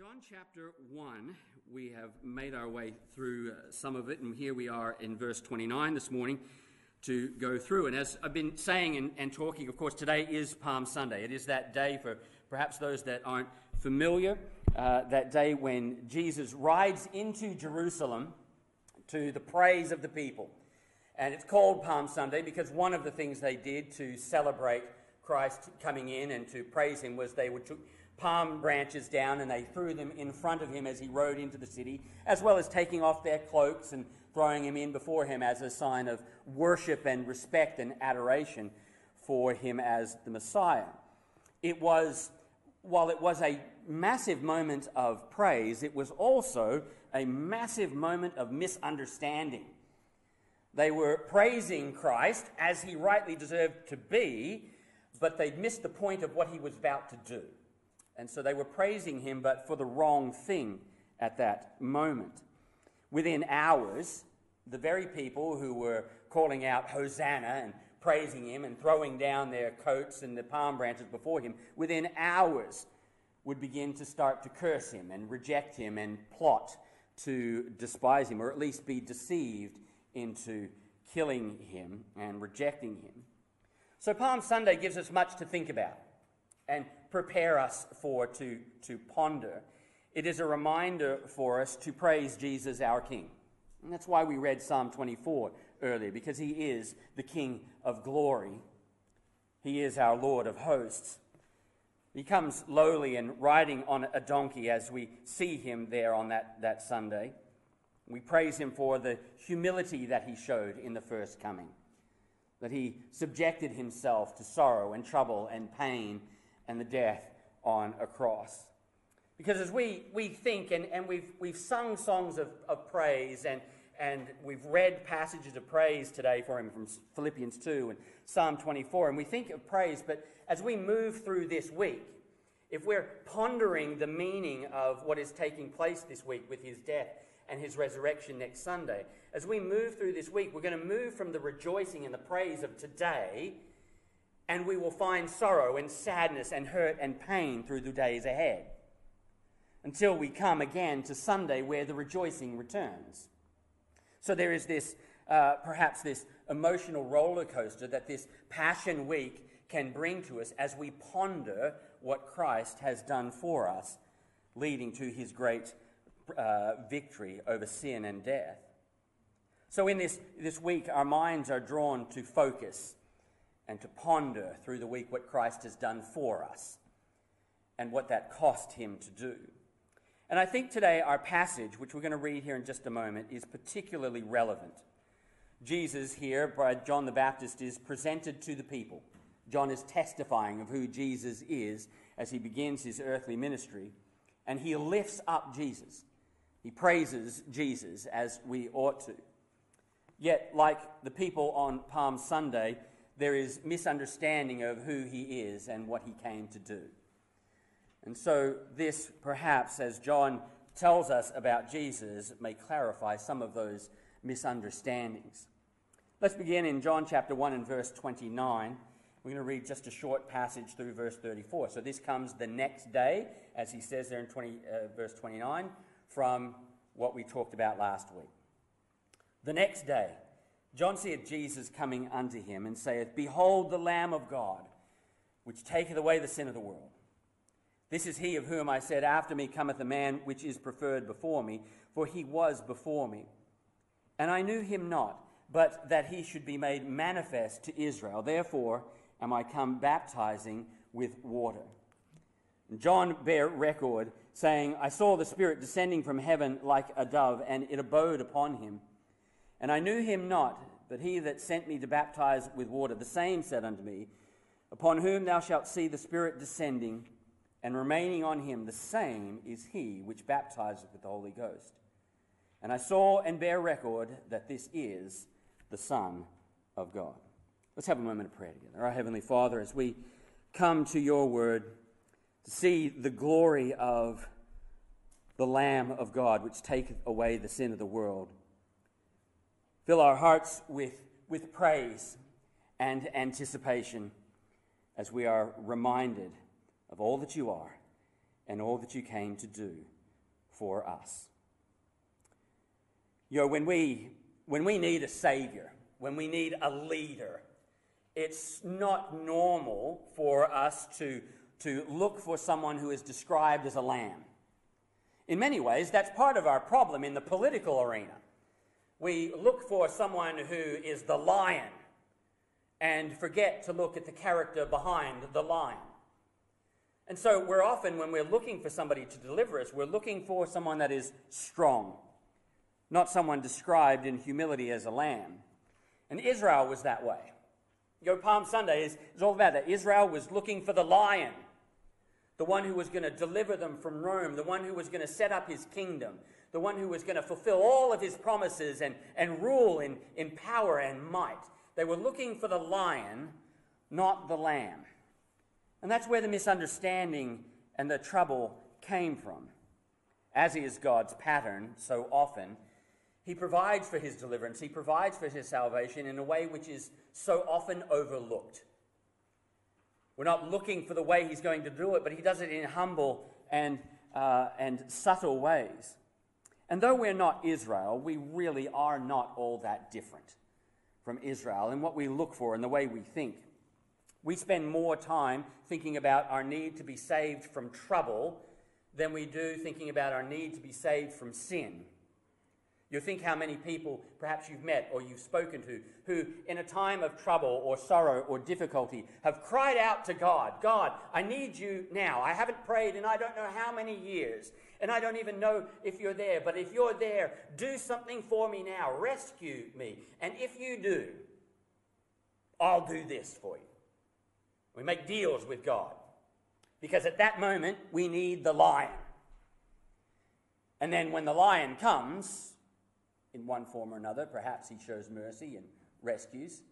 John chapter 1, we have made our way through uh, some of it, and here we are in verse 29 this morning to go through. And as I've been saying and, and, talking, of course, today is Palm Sunday. It is that day for perhaps those that aren't familiar, uh, that day when Jesus rides into Jerusalem to the praise of the people. And it's called Palm Sunday because one of the things they did to celebrate Christ coming in and to praise him was they would took palm branches down and they threw them in front of him as he rode into the city, as well as taking off their cloaks and throwing him in before him as a sign of worship and respect and adoration for him as the Messiah. It was, while it was a massive moment of praise, it was also a massive moment of misunderstanding. They were praising Christ as he rightly deserved to be, but they'd missed the point of what he was about to do. And so they were praising him, but for the wrong thing at that moment. Within hours, the very people who were calling out Hosanna and praising him and throwing down their coats and the palm branches before him, within hours would begin to start to curse him and reject him and plot to despise him, or at least be deceived into killing him and rejecting him. So, Palm Sunday gives us much to think about. And prepare us for to, to ponder. It is a reminder for us to praise Jesus our King. And that's why we read Psalm 24 earlier, because he is the King of glory. He is our Lord of hosts. He comes lowly and riding on a donkey as we see him there on that, that Sunday. We praise him for the humility that he showed in the first coming, that he subjected himself to sorrow and trouble and pain and the death on a cross. Because as we, we think, and, and we've, we've sung songs of, of praise, and, and we've read passages of praise today for him from Philippians 2 and Psalm 24, and we think of praise, but as we move through this week, if we're pondering the meaning of what is taking place this week with his death and his resurrection next Sunday, as we move through this week, we're going to move from the rejoicing and the praise of today and we will find sorrow and sadness and hurt and pain through the days ahead until we come again to Sunday where the rejoicing returns. So there is this, uh, perhaps this emotional roller coaster that this Passion Week can bring to us as we ponder what Christ has done for us, leading to his great uh, victory over sin and death. So, in this, this week, our minds are drawn to focus and to ponder through the week what Christ has done for us and what that cost him to do. And I think today our passage, which we're going to read here in just a moment, is particularly relevant. Jesus, here by John the Baptist, is presented to the people. John is testifying of who Jesus is as he begins his earthly ministry, and he lifts up Jesus. He praises Jesus as we ought to. Yet, like the people on Palm Sunday, there is misunderstanding of who he is and what he came to do. And so, this perhaps, as John tells us about Jesus, may clarify some of those misunderstandings. Let's begin in John chapter 1 and verse 29. We're going to read just a short passage through verse 34. So, this comes the next day, as he says there in 20, uh, verse 29, from what we talked about last week. The next day, John seeth Jesus coming unto him, and saith, Behold the Lamb of God, which taketh away the sin of the world. This is he of whom I said, After me cometh a man which is preferred before me, for he was before me. And I knew him not, but that he should be made manifest to Israel. Therefore am I come baptizing with water. John bare record, saying, I saw the Spirit descending from heaven like a dove, and it abode upon him. And I knew him not, but he that sent me to baptize with water, the same said unto me, Upon whom thou shalt see the Spirit descending and remaining on him, the same is he which baptizeth with the Holy Ghost. And I saw and bear record that this is the Son of God. Let's have a moment of prayer together. Our Heavenly Father, as we come to your word to see the glory of the Lamb of God, which taketh away the sin of the world. Fill our hearts with, with praise and anticipation as we are reminded of all that you are and all that you came to do for us. You know, when we, when we need a Savior, when we need a leader, it's not normal for us to, to look for someone who is described as a lamb. In many ways, that's part of our problem in the political arena. We look for someone who is the lion and forget to look at the character behind the lion. And so we're often, when we're looking for somebody to deliver us, we're looking for someone that is strong, not someone described in humility as a lamb. And Israel was that way. Your Palm Sunday is, is all about that. Israel was looking for the lion, the one who was going to deliver them from Rome, the one who was going to set up his kingdom, the one who was going to fulfill all of his promises and, and rule in, in power and might. They were looking for the lion, not the lamb. And that's where the misunderstanding and the trouble came from. As is God's pattern so often, He provides for His deliverance, He provides for His salvation in a way which is so often overlooked. We're not looking for the way He's going to do it, but He does it in humble and, uh, and subtle ways. And though we're not Israel, we really are not all that different from Israel in what we look for and the way we think. We spend more time thinking about our need to be saved from trouble than we do thinking about our need to be saved from sin. You think how many people perhaps you've met or you've spoken to who, in a time of trouble or sorrow or difficulty, have cried out to God God, I need you now. I haven't prayed in I don't know how many years, and I don't even know if you're there, but if you're there, do something for me now. Rescue me. And if you do, I'll do this for you. We make deals with God because at that moment we need the lion. And then when the lion comes, in one form or another, perhaps he shows mercy and rescues,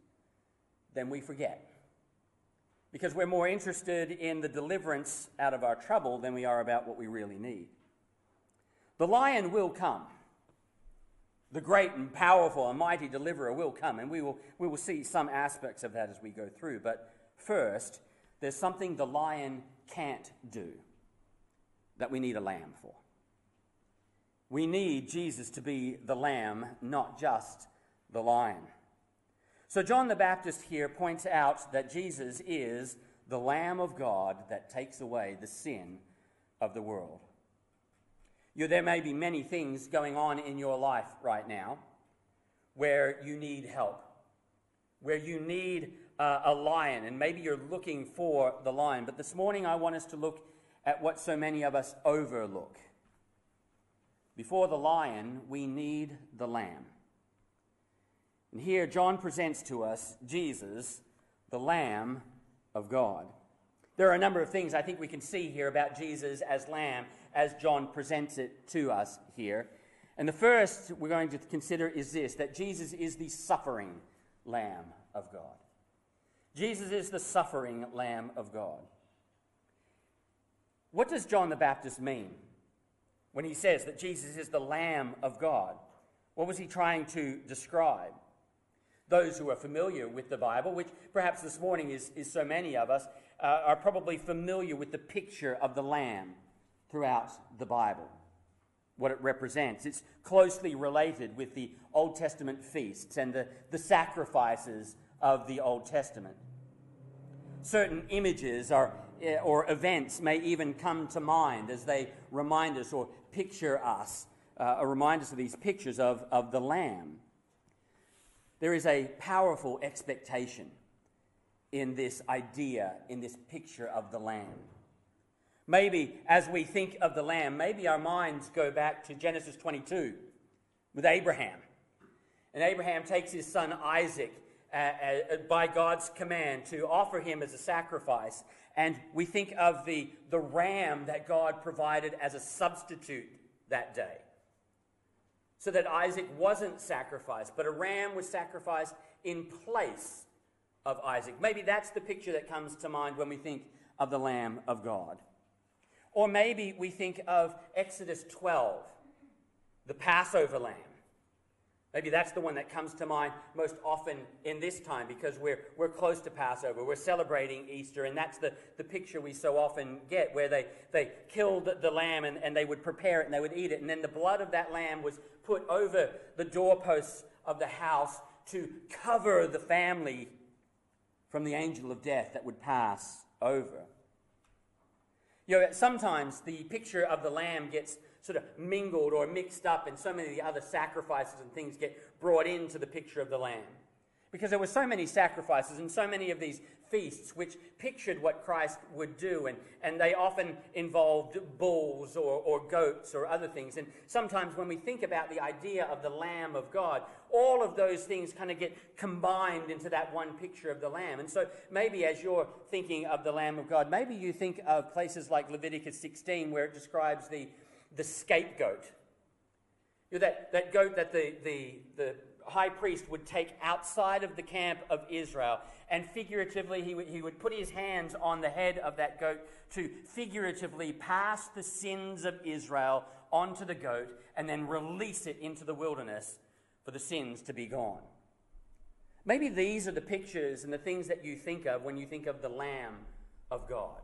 then we forget. Because we're more interested in the deliverance out of our trouble than we are about what we really need. The lion will come. The great and powerful and mighty deliverer will come, and we will, we will see some aspects of that as we go through. But first, there's something the lion can't do that we need a lamb for. We need Jesus to be the lamb, not just the lion. So, John the Baptist here points out that Jesus is the Lamb of God that takes away the sin of the world. You, there may be many things going on in your life right now where you need help, where you need uh, a lion, and maybe you're looking for the lion. But this morning I want us to look at what so many of us overlook. Before the lion, we need the lamb. And here John presents to us Jesus, the Lamb of God. There are a number of things I think we can see here about Jesus as Lamb as John presents it to us here. And the first we're going to consider is this that Jesus is the suffering Lamb of God. Jesus is the suffering Lamb of God. What does John the Baptist mean when he says that Jesus is the Lamb of God? What was he trying to describe? Those who are familiar with the Bible, which perhaps this morning is, is so many of us, uh, are probably familiar with the picture of the Lamb throughout the Bible, what it represents. It's closely related with the Old Testament feasts and the, the sacrifices of the Old Testament. Certain images or, eh, or events may even come to mind as they remind us or picture us, uh, or remind us of these pictures of, of the Lamb. There is a powerful expectation in this idea, in this picture of the Lamb. Maybe as we think of the Lamb, maybe our minds go back to Genesis 22 with Abraham. And Abraham takes his son Isaac uh, uh, by God's command to offer him as a sacrifice. And we think of the, the ram that God provided as a substitute that day. So that Isaac wasn't sacrificed, but a ram was sacrificed in place of Isaac. Maybe that's the picture that comes to mind when we think of the Lamb of God. Or maybe we think of Exodus 12, the Passover lamb. Maybe that's the one that comes to mind most often in this time because we're, we're close to Passover. We're celebrating Easter, and that's the, the picture we so often get where they, they killed the lamb and, and they would prepare it and they would eat it. And then the blood of that lamb was put over the doorposts of the house to cover the family from the angel of death that would pass over. You know, sometimes the picture of the lamb gets sort of mingled or mixed up, and so many of the other sacrifices and things get brought into the picture of the lamb. Because there were so many sacrifices and so many of these feasts which pictured what Christ would do, and, and they often involved bulls or, or goats or other things. And sometimes when we think about the idea of the Lamb of God, all of those things kind of get combined into that one picture of the Lamb. And so maybe as you're thinking of the Lamb of God, maybe you think of places like Leviticus 16 where it describes the, the scapegoat. You know, that, that goat that the, the, the high priest would take outside of the camp of Israel. And figuratively, he would, he would put his hands on the head of that goat to figuratively pass the sins of Israel onto the goat and then release it into the wilderness for the sins to be gone. Maybe these are the pictures and the things that you think of when you think of the Lamb of God.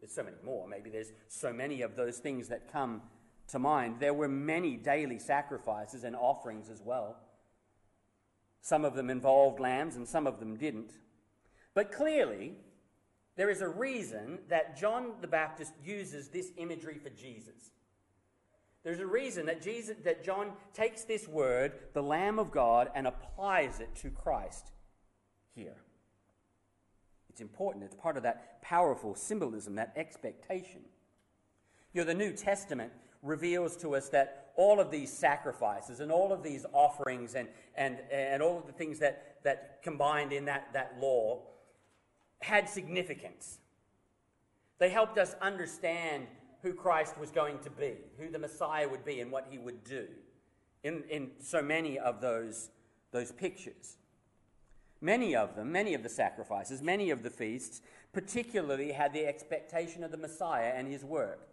There's so many more. Maybe there's so many of those things that come to mind. There were many daily sacrifices and offerings as well. Some of them involved lambs and some of them didn't. But clearly, there is a reason that John the Baptist uses this imagery for Jesus. There's a reason that Jesus that John takes this word, the Lamb of God, and applies it to Christ here. It's important. It's part of that powerful symbolism, that expectation. You know, the New Testament reveals to us that all of these sacrifices and all of these offerings and, and, and all of the things that, that combined in that, that law had significance. They helped us understand who Christ was going to be, who the Messiah would be, and what he would do in, in so many of those, those pictures. Many of them, many of the sacrifices, many of the feasts, particularly had the expectation of the Messiah and his work.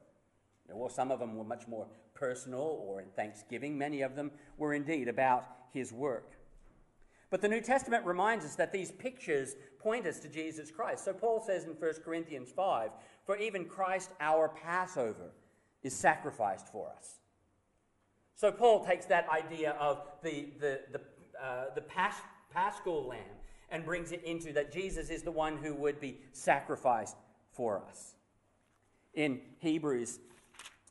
Well, some of them were much more personal or in thanksgiving. Many of them were indeed about his work. But the New Testament reminds us that these pictures point us to Jesus Christ. So Paul says in 1 Corinthians 5 For even Christ, our Passover, is sacrificed for us. So Paul takes that idea of the, the, the, uh, the pas- paschal lamb and brings it into that Jesus is the one who would be sacrificed for us. In Hebrews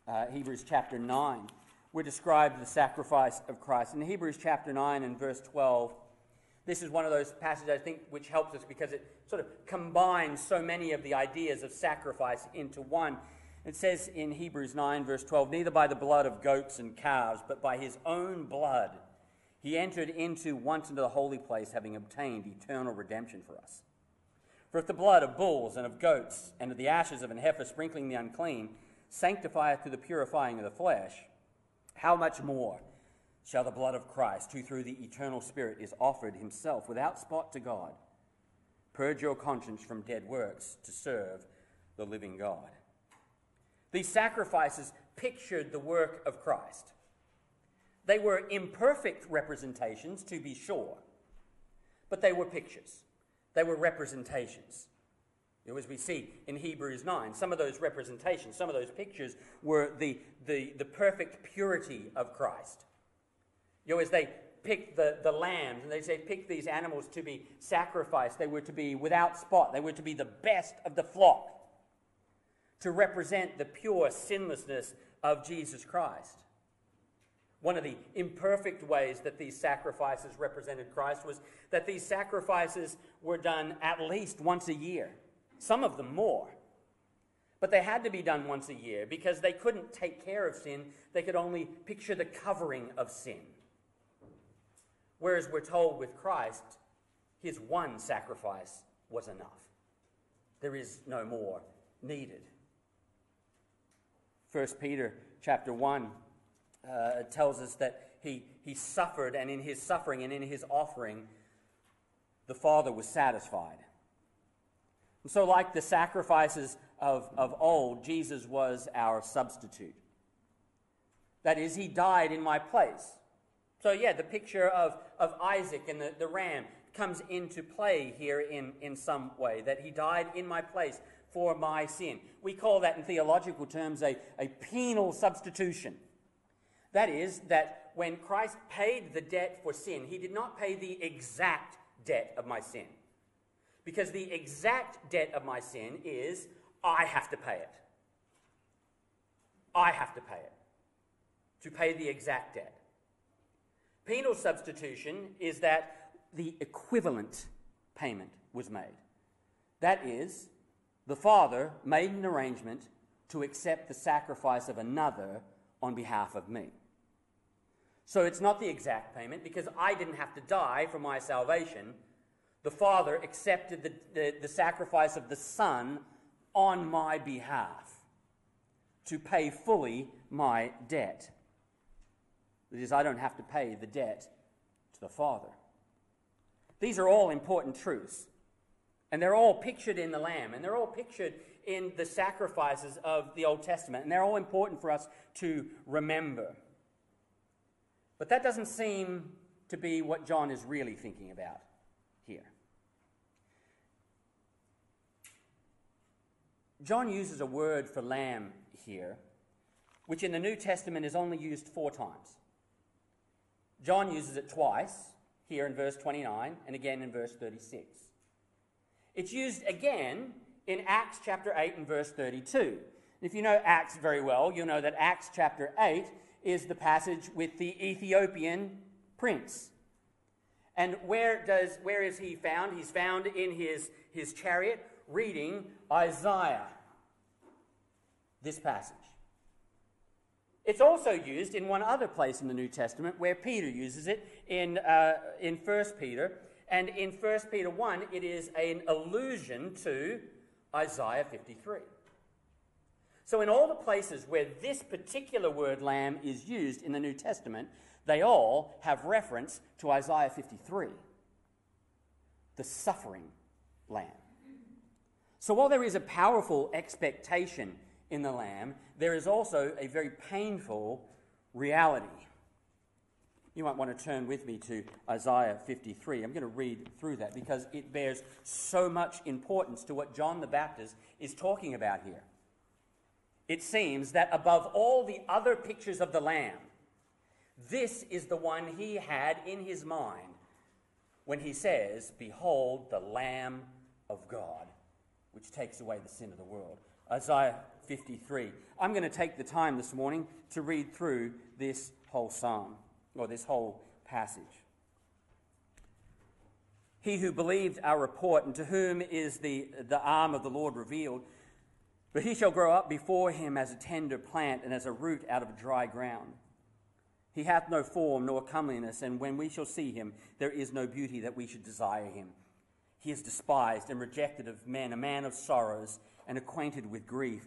uh, Hebrews chapter 9, we describe the sacrifice of Christ. In Hebrews chapter 9 and verse 12, this is one of those passages I think which helps us because it sort of combines so many of the ideas of sacrifice into one. It says in Hebrews 9, verse 12, Neither by the blood of goats and calves, but by his own blood, he entered into once into the holy place, having obtained eternal redemption for us. For if the blood of bulls and of goats and of the ashes of an heifer sprinkling the unclean sanctifieth to the purifying of the flesh, how much more shall the blood of Christ, who through the eternal Spirit is offered himself without spot to God, purge your conscience from dead works to serve the living God? These sacrifices pictured the work of Christ. They were imperfect representations, to be sure, but they were pictures. They were representations. You know, as we see in Hebrews 9, some of those representations, some of those pictures were the, the, the perfect purity of Christ. You know, as they picked the, the lambs and they say pick these animals to be sacrificed, they were to be without spot, they were to be the best of the flock, to represent the pure sinlessness of Jesus Christ. One of the imperfect ways that these sacrifices represented Christ was that these sacrifices were done at least once a year some of them more. But they had to be done once a year because they couldn't take care of sin, they could only picture the covering of sin. Whereas we're told with Christ, his one sacrifice was enough. There is no more needed. 1 Peter chapter 1 uh, tells us that he, he suffered, and in his suffering and in his offering, the Father was satisfied. And so, like the sacrifices of, of old, Jesus was our substitute. That is, he died in my place. So, yeah, the picture of, of Isaac and the, the ram comes into play here in, in some way, that he died in my place for my sin. We call that in theological terms a, a penal substitution. That is, that when Christ paid the debt for sin, he did not pay the exact debt of my sin. Because the exact debt of my sin is I have to pay it. I have to pay it. To pay the exact debt. Penal substitution is that the equivalent payment was made. That is, the father made an arrangement to accept the sacrifice of another on behalf of me. So it's not the exact payment because I didn't have to die for my salvation. The Father accepted the, the, the, sacrifice of the Son on my behalf to pay fully my debt. That is, I don't have to pay the debt to the Father. These are all important truths. And they're all pictured in the Lamb, and they're all pictured in the sacrifices of the Old Testament, and they're all important for us to remember. But that doesn't seem to be what John is really thinking about here. John uses a word for lamb here, which in the New Testament is only used four times. John uses it twice, here in verse 29 and again in verse 36. It's used again in Acts chapter 8 and verse 32. If you know Acts very well, you'll know that Acts chapter 8 is the passage with the Ethiopian prince. And where, does, where is he found? He's found in his, his chariot reading Isaiah, this passage. It's also used in one other place in the New Testament where Peter uses it in, uh, in 1 Peter. And in 1 Peter 1, it is an allusion to Isaiah 53. So, in all the places where this particular word lamb is used in the New Testament, they all have reference to Isaiah 53, the suffering lamb. So, while there is a powerful expectation in the lamb, there is also a very painful reality. You might want to turn with me to Isaiah 53. I'm going to read through that because it bears so much importance to what John the Baptist is talking about here. It seems that above all the other pictures of the Lamb, this is the one he had in his mind when he says, Behold, the Lamb of God, which takes away the sin of the world. Isaiah 53. I'm going to take the time this morning to read through this whole psalm, or this whole passage. He who believed our report, and to whom is the, the arm of the Lord revealed, but he shall grow up before him as a tender plant and as a root out of dry ground. He hath no form nor comeliness, and when we shall see him, there is no beauty that we should desire him. He is despised and rejected of men, a man of sorrows and acquainted with grief,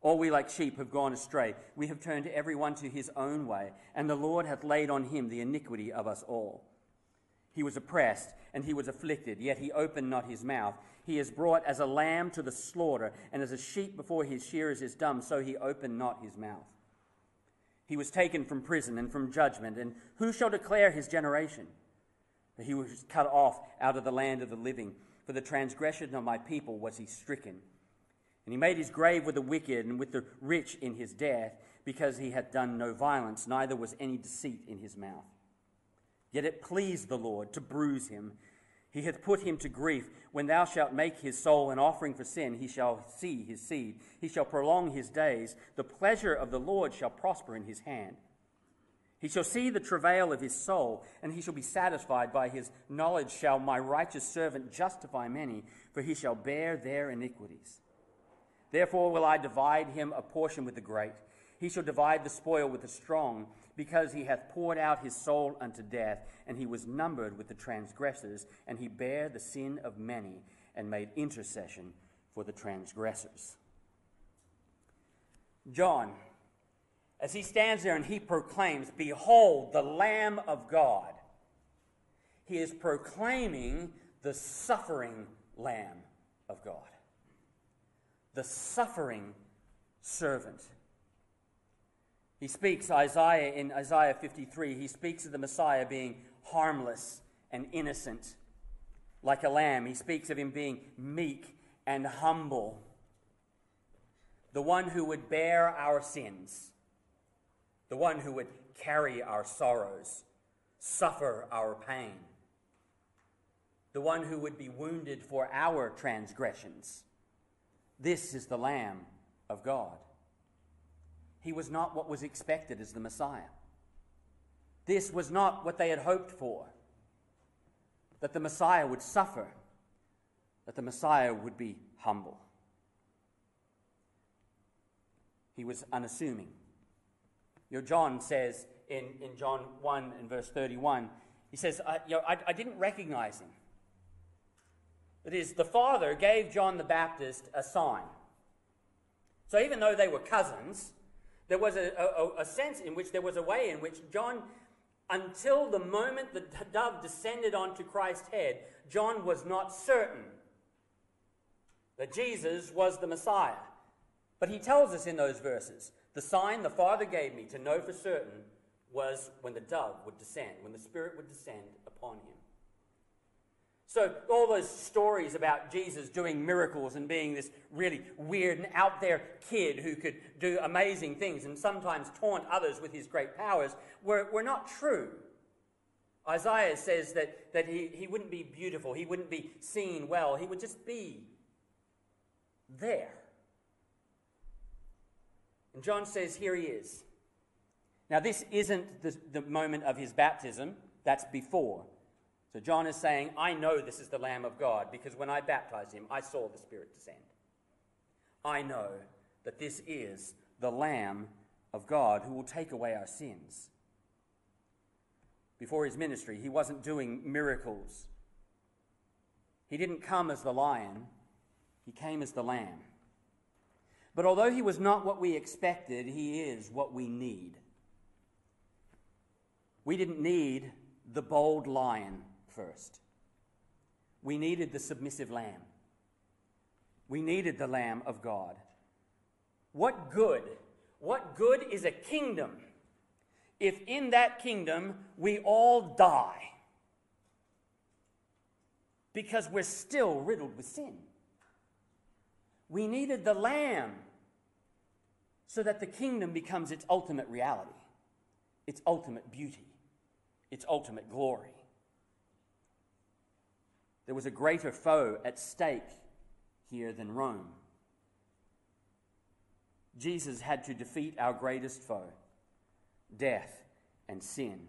All we like sheep have gone astray. We have turned every one to his own way, and the Lord hath laid on him the iniquity of us all. He was oppressed, and he was afflicted, yet he opened not his mouth. He is brought as a lamb to the slaughter, and as a sheep before his shearers is dumb, so he opened not his mouth. He was taken from prison and from judgment, and who shall declare his generation? For he was cut off out of the land of the living. For the transgression of my people was he stricken. And he made his grave with the wicked and with the rich in his death, because he hath done no violence, neither was any deceit in his mouth. Yet it pleased the Lord to bruise him. He hath put him to grief. When thou shalt make his soul an offering for sin, he shall see his seed. He shall prolong his days. The pleasure of the Lord shall prosper in his hand. He shall see the travail of his soul, and he shall be satisfied. By his knowledge shall my righteous servant justify many, for he shall bear their iniquities. Therefore will I divide him a portion with the great. He shall divide the spoil with the strong, because he hath poured out his soul unto death, and he was numbered with the transgressors, and he bare the sin of many, and made intercession for the transgressors. John, as he stands there and he proclaims, Behold, the Lamb of God, he is proclaiming the suffering Lamb of God, the suffering servant. He speaks, Isaiah in Isaiah 53, he speaks of the Messiah being harmless and innocent, like a lamb. He speaks of him being meek and humble, the one who would bear our sins, the one who would carry our sorrows, suffer our pain, the one who would be wounded for our transgressions. This is the Lamb of God. He was not what was expected as the Messiah. This was not what they had hoped for that the Messiah would suffer, that the Messiah would be humble. He was unassuming. You know, John says in, in John 1 and verse 31, he says, I, you know, I, I didn't recognize him. That is, the Father gave John the Baptist a sign. So even though they were cousins, there was a, a, a, sense in which there was a way in which John, until the moment the dove descended onto Christ's head, John was not certain that Jesus was the Messiah. But he tells us in those verses the sign the Father gave me to know for certain was when the dove would descend, when the Spirit would descend upon him. So, all those stories about Jesus doing miracles and being this really weird and out there kid who could do amazing things and sometimes taunt others with his great powers were, were not true. Isaiah says that, that he, he wouldn't be beautiful, he wouldn't be seen well, he would just be there. And John says, Here he is. Now, this isn't the, the moment of his baptism, that's before. So John is saying, I know this is the Lamb of God because when I baptized him, I saw the Spirit descend. I know that this is the Lamb of God who will take away our sins. Before his ministry, he wasn't doing miracles. He didn't come as the lion, he came as the lamb. But although he was not what we expected, he is what we need. We didn't need the bold lion first. We needed the submissive lamb. We needed the Lamb of God. What good? What good is a kingdom if in that kingdom we all die? Because we're still riddled with sin. We needed the Lamb so that the kingdom becomes its ultimate reality, its ultimate beauty, its ultimate glory. There was a greater foe at stake here than Rome. Jesus had to defeat our greatest foe, death and sin.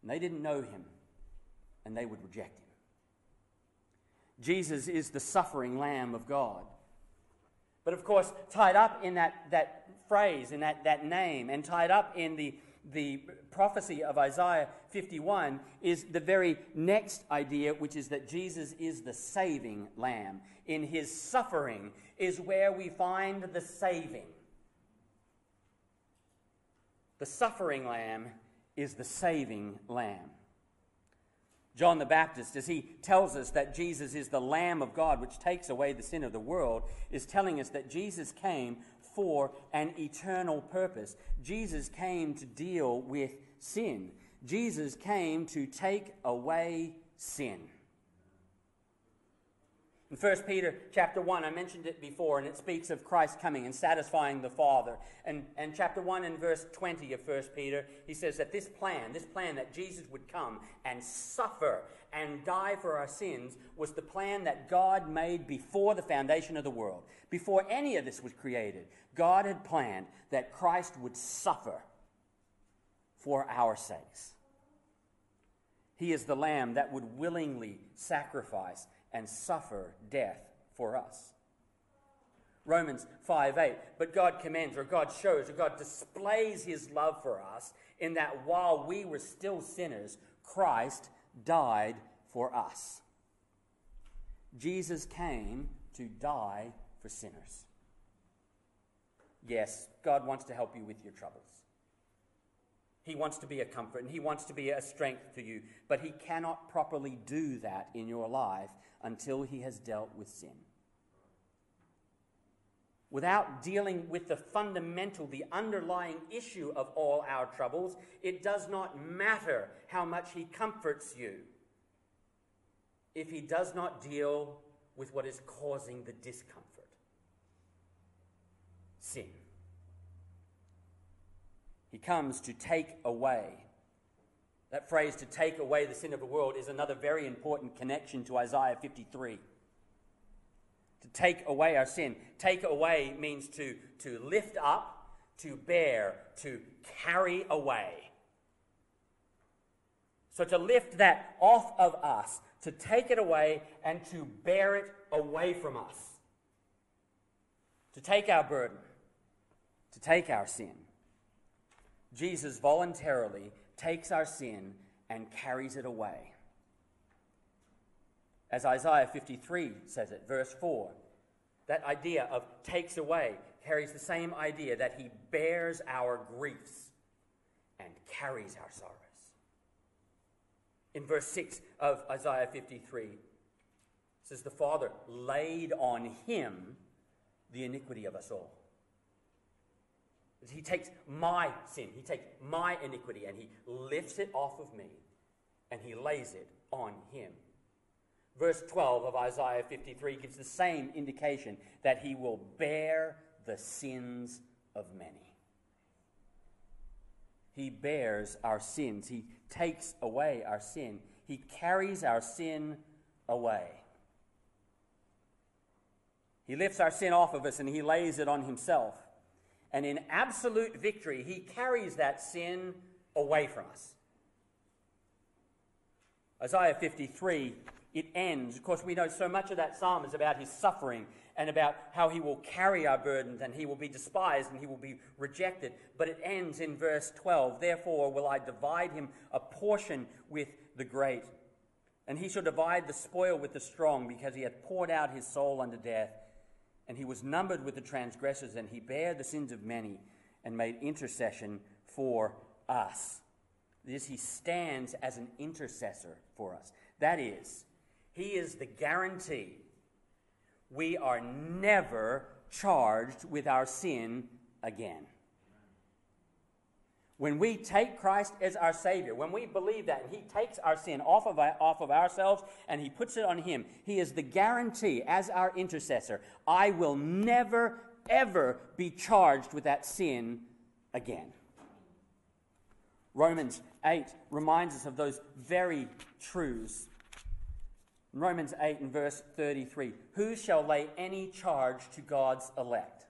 And they didn't know him, and they would reject him. Jesus is the suffering Lamb of God. But of course, tied up in that, that phrase, in that, that name, and tied up in the the prophecy of Isaiah 51 is the very next idea, which is that Jesus is the saving lamb. In his suffering is where we find the saving. The suffering lamb is the saving lamb. John the Baptist, as he tells us that Jesus is the Lamb of God which takes away the sin of the world, is telling us that Jesus came for an eternal purpose. Jesus came to deal with sin. Jesus came to take away sin. In 1 Peter chapter 1, I mentioned it before, and it speaks of Christ coming and satisfying the Father. And, and chapter 1 and verse 20 of 1 Peter, he says that this plan, this plan that Jesus would come and suffer and die for our sins, was the plan that God made before the foundation of the world. Before any of this was created, God had planned that Christ would suffer for our sakes. He is the Lamb that would willingly sacrifice and suffer death for us. Romans 5 8. But God commends, or God shows, or God displays his love for us in that while we were still sinners, Christ died for us. Jesus came to die for sinners. Yes, God wants to help you with your troubles. He wants to be a comfort and He wants to be a strength to you, but He cannot properly do that in your life until He has dealt with sin. Without dealing with the fundamental, the underlying issue of all our troubles, it does not matter how much He comforts you if He does not deal with what is causing the discomfort sin. He comes to take away. That phrase, to take away the sin of the world, is another very important connection to Isaiah 53. To take away our sin. Take away means to, to lift up, to bear, to carry away. So to lift that off of us, to take it away, and to bear it away from us. To take our burden, to take our sin. Jesus voluntarily takes our sin and carries it away. As Isaiah 53 says it, verse 4, that idea of takes away carries the same idea that he bears our griefs and carries our sorrows. In verse 6 of Isaiah 53, it says, The Father laid on him the iniquity of us all. He takes my sin, he takes my iniquity, and he lifts it off of me and he lays it on him. Verse 12 of Isaiah 53 gives the same indication that he will bear the sins of many. He bears our sins, he takes away our sin, he carries our sin away. He lifts our sin off of us and he lays it on himself. And in absolute victory, he carries that sin away from us. Isaiah 53, it ends. Of course, we know so much of that psalm is about his suffering and about how he will carry our burdens and he will be despised and he will be rejected. But it ends in verse 12 Therefore will I divide him a portion with the great, and he shall divide the spoil with the strong, because he hath poured out his soul unto death and he was numbered with the transgressors, and he bare the sins of many and made intercession for us. This he stands as an intercessor for us. That is, he is the guarantee we are never charged with our sin again. When we take Christ as our Savior, when we believe that, and He takes our sin off of, our, off of ourselves and He puts it on Him, He is the guarantee as our intercessor I will never, ever be charged with that sin again. Romans 8 reminds us of those very truths. Romans 8 and verse 33 Who shall lay any charge to God's elect?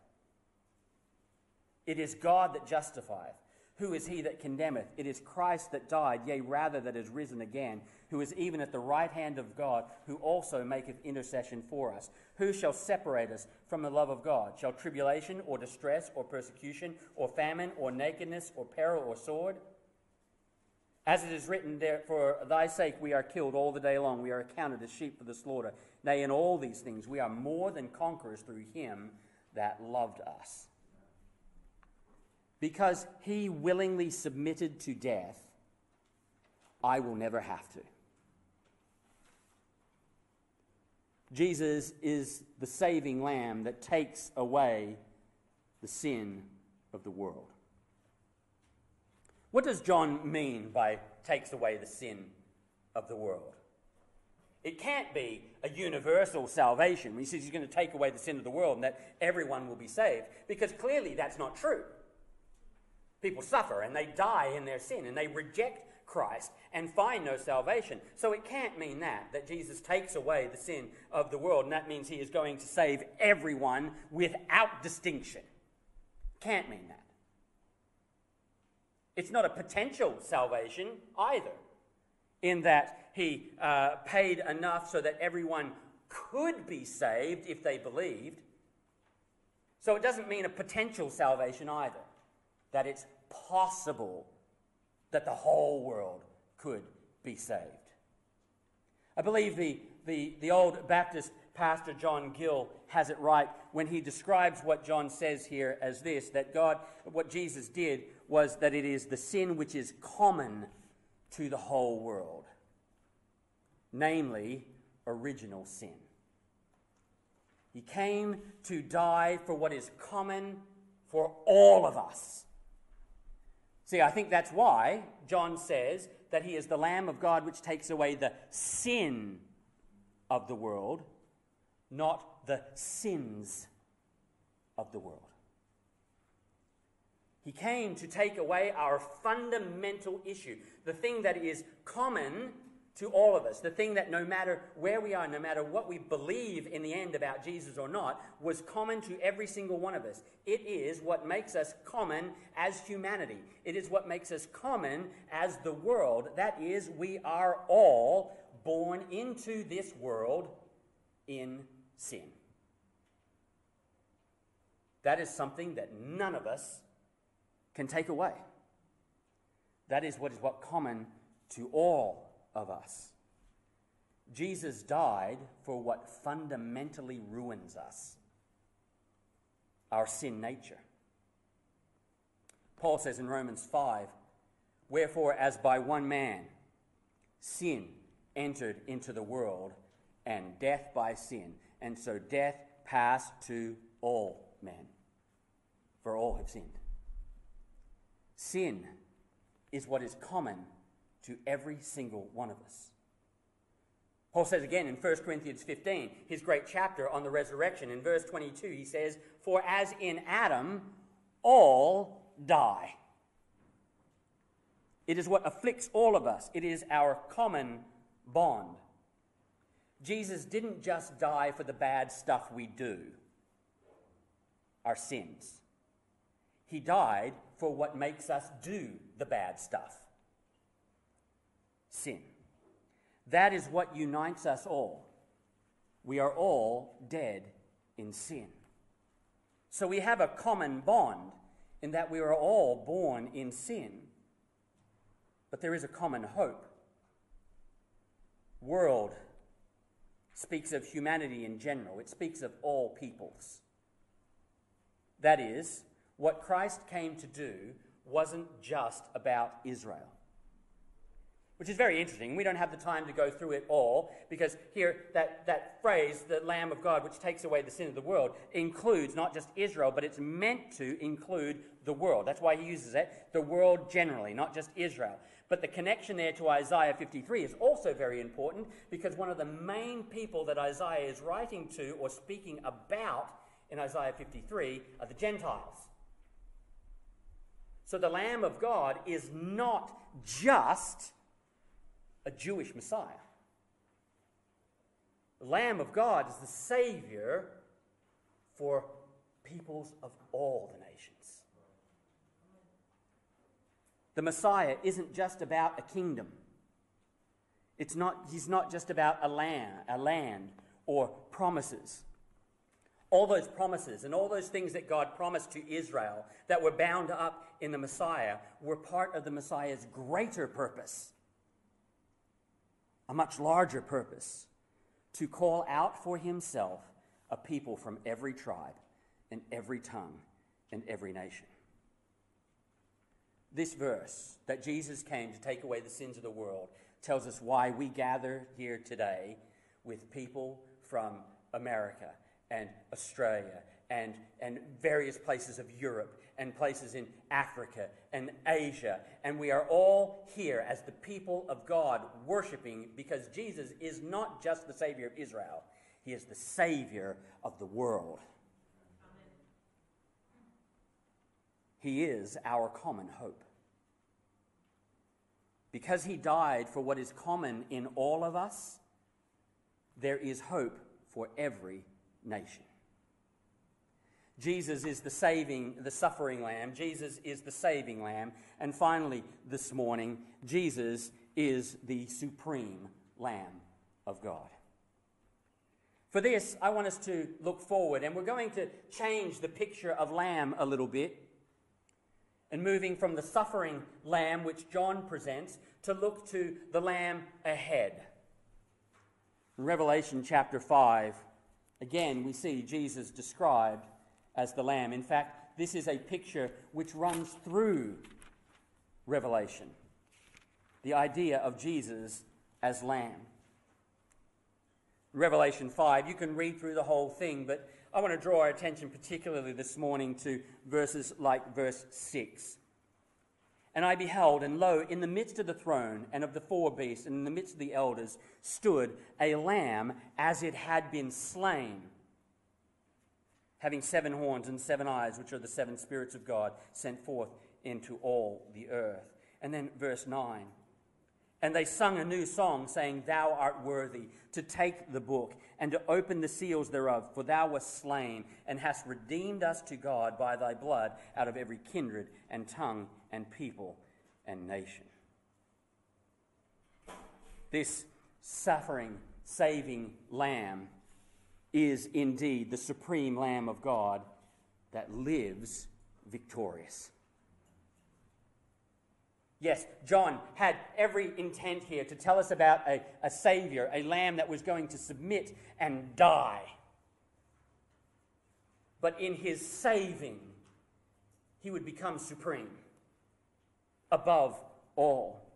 It is God that justifieth. Who is he that condemneth? It is Christ that died, yea, rather that is risen again, who is even at the right hand of God, who also maketh intercession for us. Who shall separate us from the love of God? Shall tribulation, or distress, or persecution, or famine, or nakedness, or peril, or sword? As it is written, there, for thy sake we are killed all the day long. We are accounted as sheep for the slaughter. Nay, in all these things we are more than conquerors through him that loved us because he willingly submitted to death, I will never have to. Jesus is the saving lamb that takes away the sin of the world. What does John mean by takes away the sin of the world? It can't be a universal salvation. He says he's going to take away the sin of the world and that everyone will be saved, because clearly that's not true. People suffer and they die in their sin and they reject Christ and find no salvation. So it can't mean that, that Jesus takes away the sin of the world and that means he is going to save everyone without distinction. Can't mean that. It's not a potential salvation either, in that he uh, paid enough so that everyone could be saved if they believed. So it doesn't mean a potential salvation either that it's possible that the whole world could be saved. I believe the, the, the old Baptist pastor John Gill has it right when he describes what John says here as this that God, what Jesus did was that it is the sin which is common to the whole world, namely original sin. He came to die for what is common for all of us. See, I think that's why John says that he is the Lamb of God which takes away the sin of the world, not the sins of the world. He came to take away our fundamental issue, the thing that is common to all of us, the thing that no matter where we are, no matter what we believe in the end about Jesus or not, was common to every single one of us. It is what makes us common as humanity. It is what makes us common as the world. That is, we are all born into this world in sin. That is something that none of us can take away. That is what is what common to all of us. Jesus died for what fundamentally ruins us our sin nature. Paul says in Romans 5 Wherefore, as by one man sin entered into the world, and death by sin, and so death passed to all men, for all have sinned. Sin is what is common to every single one of us. Paul says again in 1 Corinthians 15, his great chapter on the resurrection, in verse 22, he says, For as in Adam all die. It is what afflicts all of us, it is our common bond. Jesus didn't just die for the bad stuff we do, our sins. He died for what makes us do the bad stuff sin. That is what unites us all. We are all dead in sin. So we have a common bond in that we are all born in sin. But there is a common hope. World speaks of humanity in general, it speaks of all peoples. That is, what Christ came to do wasn't just about Israel which is very interesting. We don't have the time to go through it all because here, that, that phrase, the Lamb of God, which takes away the sin of the world, includes not just Israel, but it's meant to include the world. That's why he uses it, the world generally, not just Israel. But the connection there to Isaiah 53 is also very important because one of the main people that Isaiah is writing to or speaking about in Isaiah 53 are the Gentiles. So the Lamb of God is not just a Jewish Messiah. The Lamb of God is the Savior for peoples of all the nations. The Messiah isn't just about a kingdom. It's not, he's not just about a land, a land or promises. All those promises and all those things that God promised to Israel that were bound up in the Messiah were part of the Messiah's greater purpose a much larger purpose to call out for himself a people from every tribe and every tongue and every nation. This verse that Jesus came to take away the sins of the world tells us why we gather here today with people from America and Australia and, and various places of Europe and places in Africa and Asia. And we are all here as the people of God worshiping because Jesus is not just the Savior of Israel, He is the Savior of the world. He is our common hope. Because He died for what is common in all of us, there is hope for every nation. Jesus is the saving, the suffering lamb. Jesus is the saving lamb. And finally, this morning, Jesus is the supreme lamb of God. For this, I want us to look forward, and we're going to change the picture of lamb a little bit. And moving from the suffering lamb, which John presents, to look to the lamb ahead. In Revelation chapter 5, again, we see Jesus described as the Lamb. In fact, this is a picture which runs through Revelation the idea of Jesus as Lamb. Revelation 5, you can read through the whole thing, but I want to draw our attention particularly this morning to verses like verse 6. And I beheld, and lo, in the midst of the throne and of the four beasts, and in the midst of the elders, stood a lamb as it had been slain, having seven horns and seven eyes, which are the seven spirits of God sent forth into all the earth. And then verse 9. And they sung a new song, saying, Thou art worthy to take the book and to open the seals thereof, for thou wast slain and hast redeemed us to God by thy blood out of every kindred and tongue and people and nation. This suffering, saving Lamb is indeed the supreme Lamb of God that lives victorious. Yes, John had every intent here to tell us about a, a Savior, a Lamb that was going to submit and die. But in his saving, he would become supreme, above all.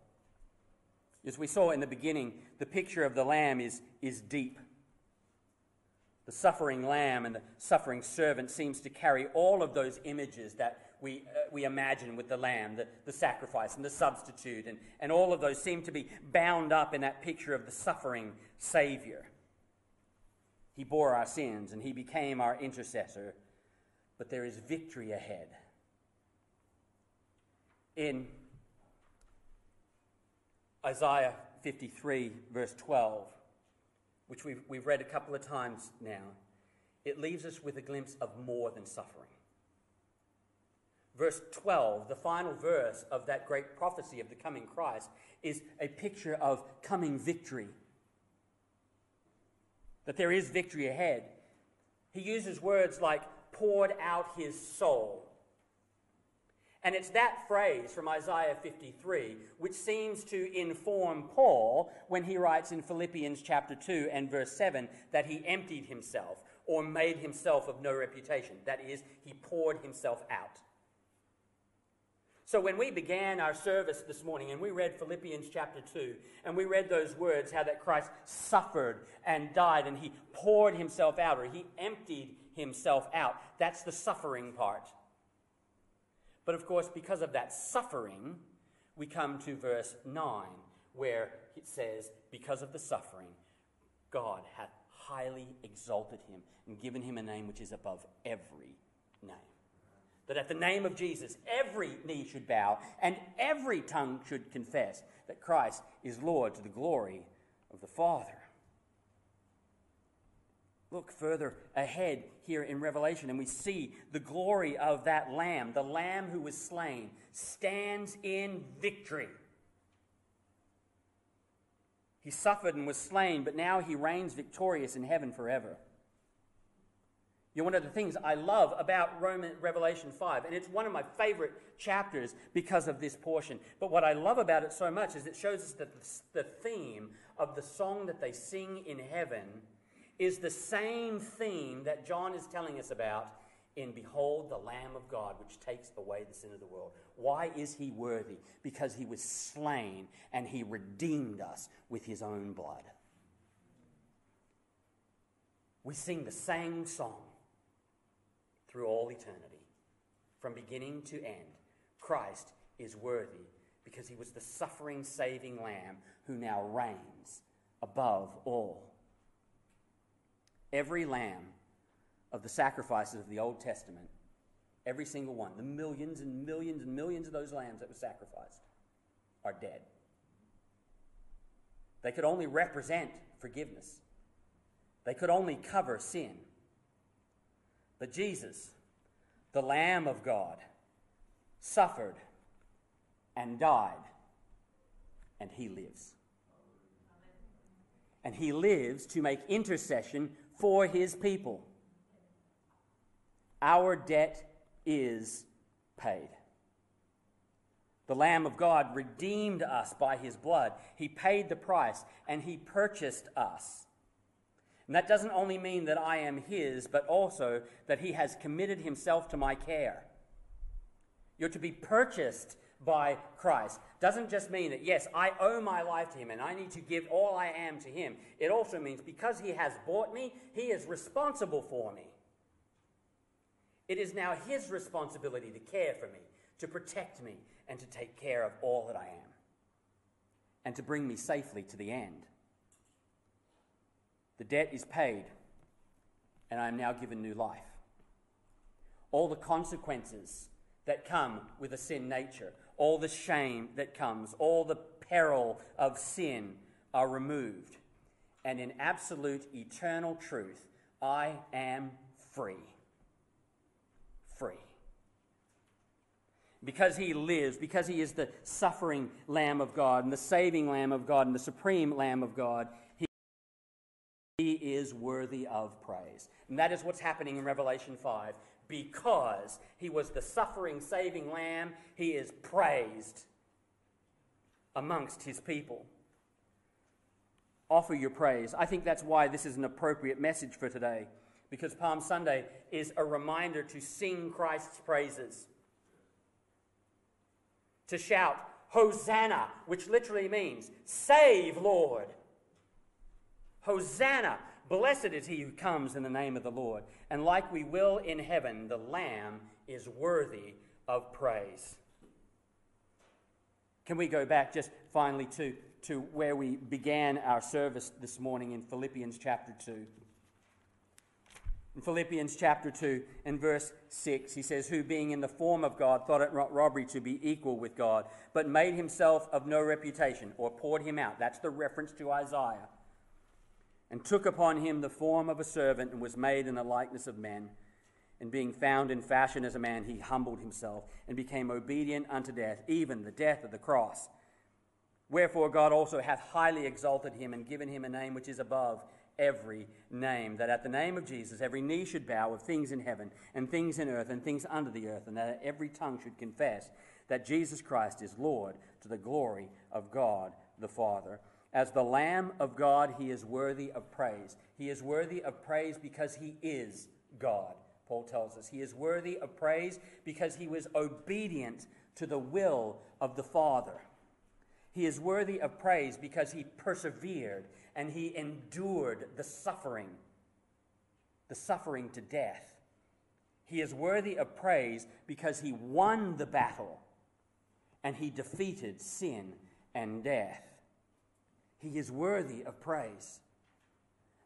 As we saw in the beginning, the picture of the Lamb is, is deep. The suffering lamb and the suffering servant seems to carry all of those images that we, uh, we imagine with the lamb, the, the sacrifice and the substitute, and, and all of those seem to be bound up in that picture of the suffering Savior. He bore our sins and he became our intercessor, but there is victory ahead. In Isaiah 53, verse 12, which we've, we've read a couple of times now, it leaves us with a glimpse of more than suffering verse 12, the final verse of that great prophecy of the coming Christ, is a picture of coming victory. That there is victory ahead. He uses words like poured out his soul. And it's that phrase from Isaiah 53 which seems to inform Paul when he writes in Philippians chapter 2 and verse 7 that he emptied himself or made himself of no reputation. That is, he poured himself out. So when we began our service this morning and we read Philippians chapter 2 and we read those words, how that Christ suffered and died and he poured himself out or he emptied himself out, that's the suffering part. But of course, because of that suffering, we come to verse 9 where it says, Because of the suffering, God hath highly exalted him and given him a name which is above every name that at the name of Jesus, every knee should bow and every tongue should confess that Christ is Lord to the glory of the Father. Look further ahead here in Revelation, and we see the glory of that Lamb. The Lamb who was slain stands in victory. He suffered and was slain, but now he reigns victorious in heaven forever. You know, one of the things I love about Roman Revelation 5, and it's one of my favorite chapters because of this portion. But what I love about it so much is it shows us that the theme of the song that they sing in heaven is the same theme that John is telling us about in Behold the Lamb of God, which takes away the sin of the world. Why is he worthy? Because he was slain and he redeemed us with his own blood. We sing the same song through all eternity. From beginning to end, Christ is worthy because he was the suffering, saving Lamb who now reigns above all. Every lamb of the sacrifices of the Old Testament, every single one, the millions and millions and millions of those lambs that were sacrificed, are dead. They could only represent forgiveness, they could only cover sin. But Jesus, the Lamb of God, suffered and died, and he lives. And he lives to make intercession for his people. Our debt is paid. The Lamb of God redeemed us by his blood. He paid the price and he purchased us And that doesn't only mean that I am His, but also that He has committed Himself to my care. You're to be purchased by Christ. Doesn't just mean that, yes, I owe my life to Him and I need to give all I am to Him. It also means because He has bought me, He is responsible for me. It is now His responsibility to care for me, to protect me, and to take care of all that I am, and to bring me safely to the end. The debt is paid, and I am now given new life. All the consequences that come with a sin nature, all the shame that comes, all the peril of sin are removed. And in absolute eternal truth, I am free. Free. Because he lives, because he is the suffering Lamb of God, and the saving Lamb of God, and the supreme Lamb of God, worthy of praise. And that is what's happening in Revelation 5. Because he was the suffering, saving lamb, he is praised amongst his people. Offer your praise. I think that's why this is an appropriate message for today. Because Palm Sunday is a reminder to sing Christ's praises. To shout, Hosanna, which literally means, Save, Lord. Hosanna! Blessed is he who comes in the name of the Lord. And like we will in heaven, the Lamb is worthy of praise. Can we go back just finally to, to where we began our service this morning in Philippians chapter 2? In Philippians chapter 2 and verse 6, he says, Who being in the form of God thought it not robbery to be equal with God, but made himself of no reputation, or poured him out. That's the reference to Isaiah and took upon him the form of a servant and was made in the likeness of men. And being found in fashion as a man, he humbled himself and became obedient unto death, even the death of the cross. Wherefore God also hath highly exalted him and given him a name which is above every name, that at the name of Jesus every knee should bow of things in heaven and things in earth and things under the earth, and that every tongue should confess that Jesus Christ is Lord to the glory of God the Father. As the Lamb of God, he is worthy of praise. He is worthy of praise because he is God, Paul tells us. He is worthy of praise because he was obedient to the will of the Father. He is worthy of praise because he persevered and he endured the suffering, the suffering to death. He is worthy of praise because he won the battle and he defeated sin and death. He is worthy of praise.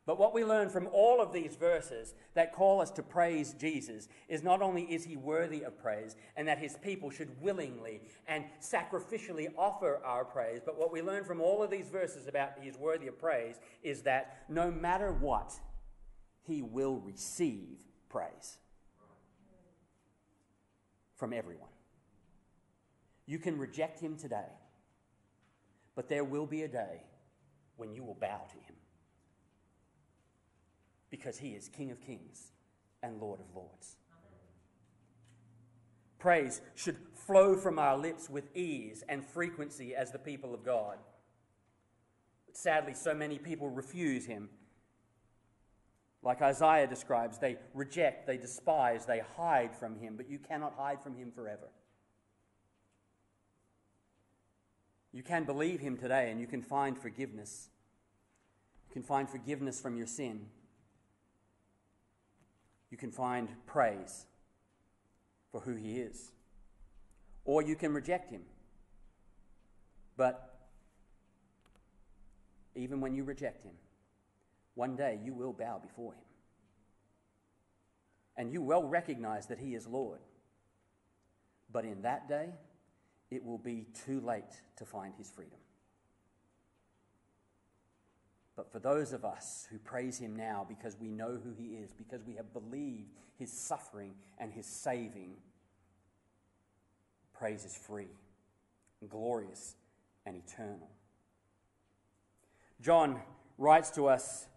But what we learn from all of these verses that call us to praise Jesus is not only is he worthy of praise and that his people should willingly and sacrificially offer our praise, but what we learn from all of these verses about he is worthy of praise is that no matter what, he will receive praise from everyone. You can reject him today, but there will be a day when you will bow to him. Because he is King of kings and Lord of lords. Praise should flow from our lips with ease and frequency as the people of God. But sadly, so many people refuse him. Like Isaiah describes, they reject, they despise, they hide from him, but you cannot hide from him forever. You can believe him today and you can find forgiveness. You can find forgiveness from your sin. You can find praise for who he is. Or you can reject him. But even when you reject him, one day you will bow before him. And you will recognize that he is Lord. But in that day, it will be too late to find his freedom. But for those of us who praise him now because we know who he is, because we have believed his suffering and his saving, praise is free, glorious, and eternal. John writes to us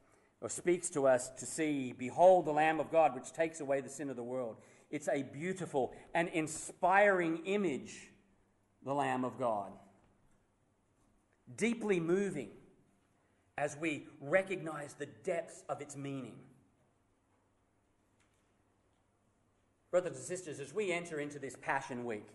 or speaks to us to see, Behold the Lamb of God, which takes away the sin of the world. It's a beautiful and inspiring image the Lamb of God. Deeply moving, as we recognize the depths of its meaning. Brothers and sisters, as we enter into this Passion Week,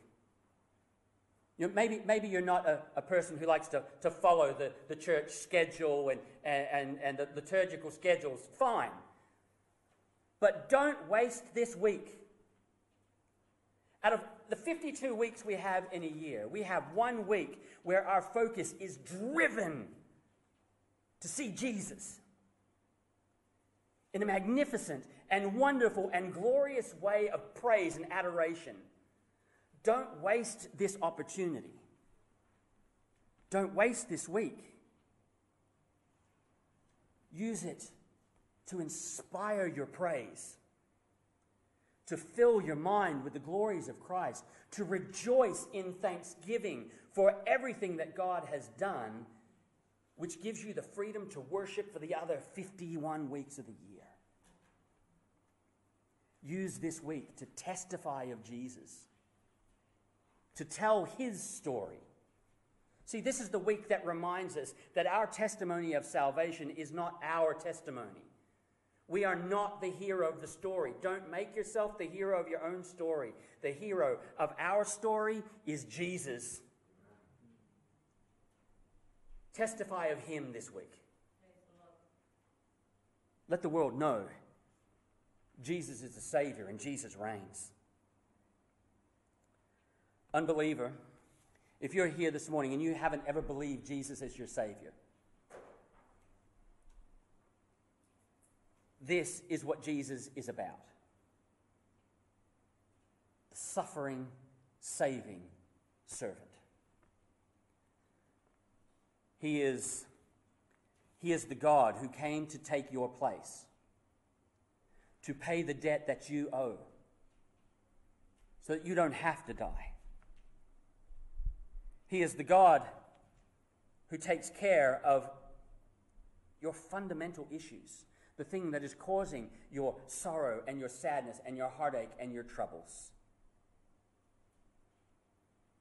you know, maybe, maybe you're not a, a, person who likes to, to follow the, the church schedule and, and, and the liturgical schedules. Fine. But don't waste this week. Out of the 52 weeks we have in a year, we have one week where our focus is driven to see Jesus in a magnificent and wonderful and glorious way of praise and adoration. Don't waste this opportunity. Don't waste this week. Use it to inspire your praise, to fill your mind with the glories of Christ, to rejoice in thanksgiving for everything that God has done, which gives you the freedom to worship for the other 51 weeks of the year. Use this week to testify of Jesus, to tell his story. See, this is the week that reminds us that our testimony of salvation is not our testimony. We are not the hero of the story. Don't make yourself the hero of your own story. The hero of our story is Jesus. Testify of him this week. Let the world know Jesus is the Savior and Jesus reigns. Unbeliever, if you're here this morning and you haven't ever believed Jesus as your Savior, This is what Jesus is about the suffering, saving servant. He is, he is the God who came to take your place, to pay the debt that you owe, so that you don't have to die. He is the God who takes care of your fundamental issues the thing that is causing your sorrow and your sadness and your heartache and your troubles.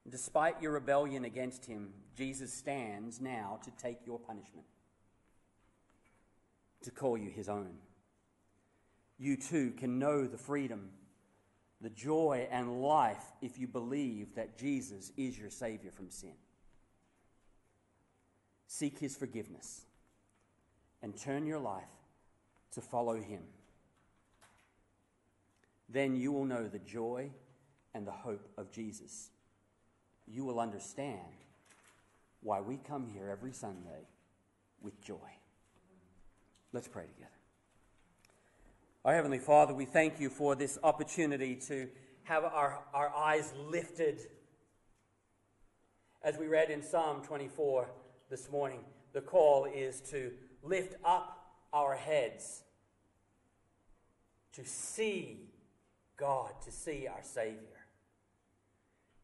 Despite your rebellion against him, Jesus stands now to take your punishment, to call you his own. You too can know the freedom, the joy, and life if you believe that Jesus is your Savior from sin. Seek his forgiveness and turn your life to follow him. Then you will know the joy and the hope of Jesus. You will understand why we come here every Sunday with joy. Let's pray together. Our Heavenly Father, we thank you for this opportunity to have our, our eyes lifted. As we read in Psalm 24 this morning, the call is to lift up our heads to see God, to see our Savior.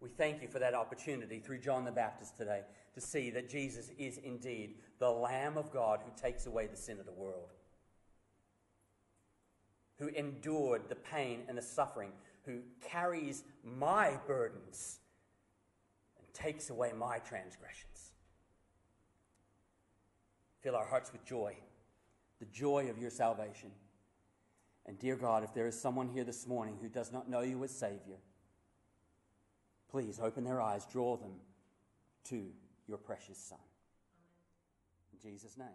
We thank you for that opportunity through John the Baptist today to see that Jesus is indeed the Lamb of God who takes away the sin of the world, who endured the pain and the suffering, who carries my burdens and takes away my transgressions. Fill our hearts with joy, the joy of your salvation. And dear God, if there is someone here this morning who does not know you as Savior, please open their eyes, draw them to your precious Son. In Jesus' name.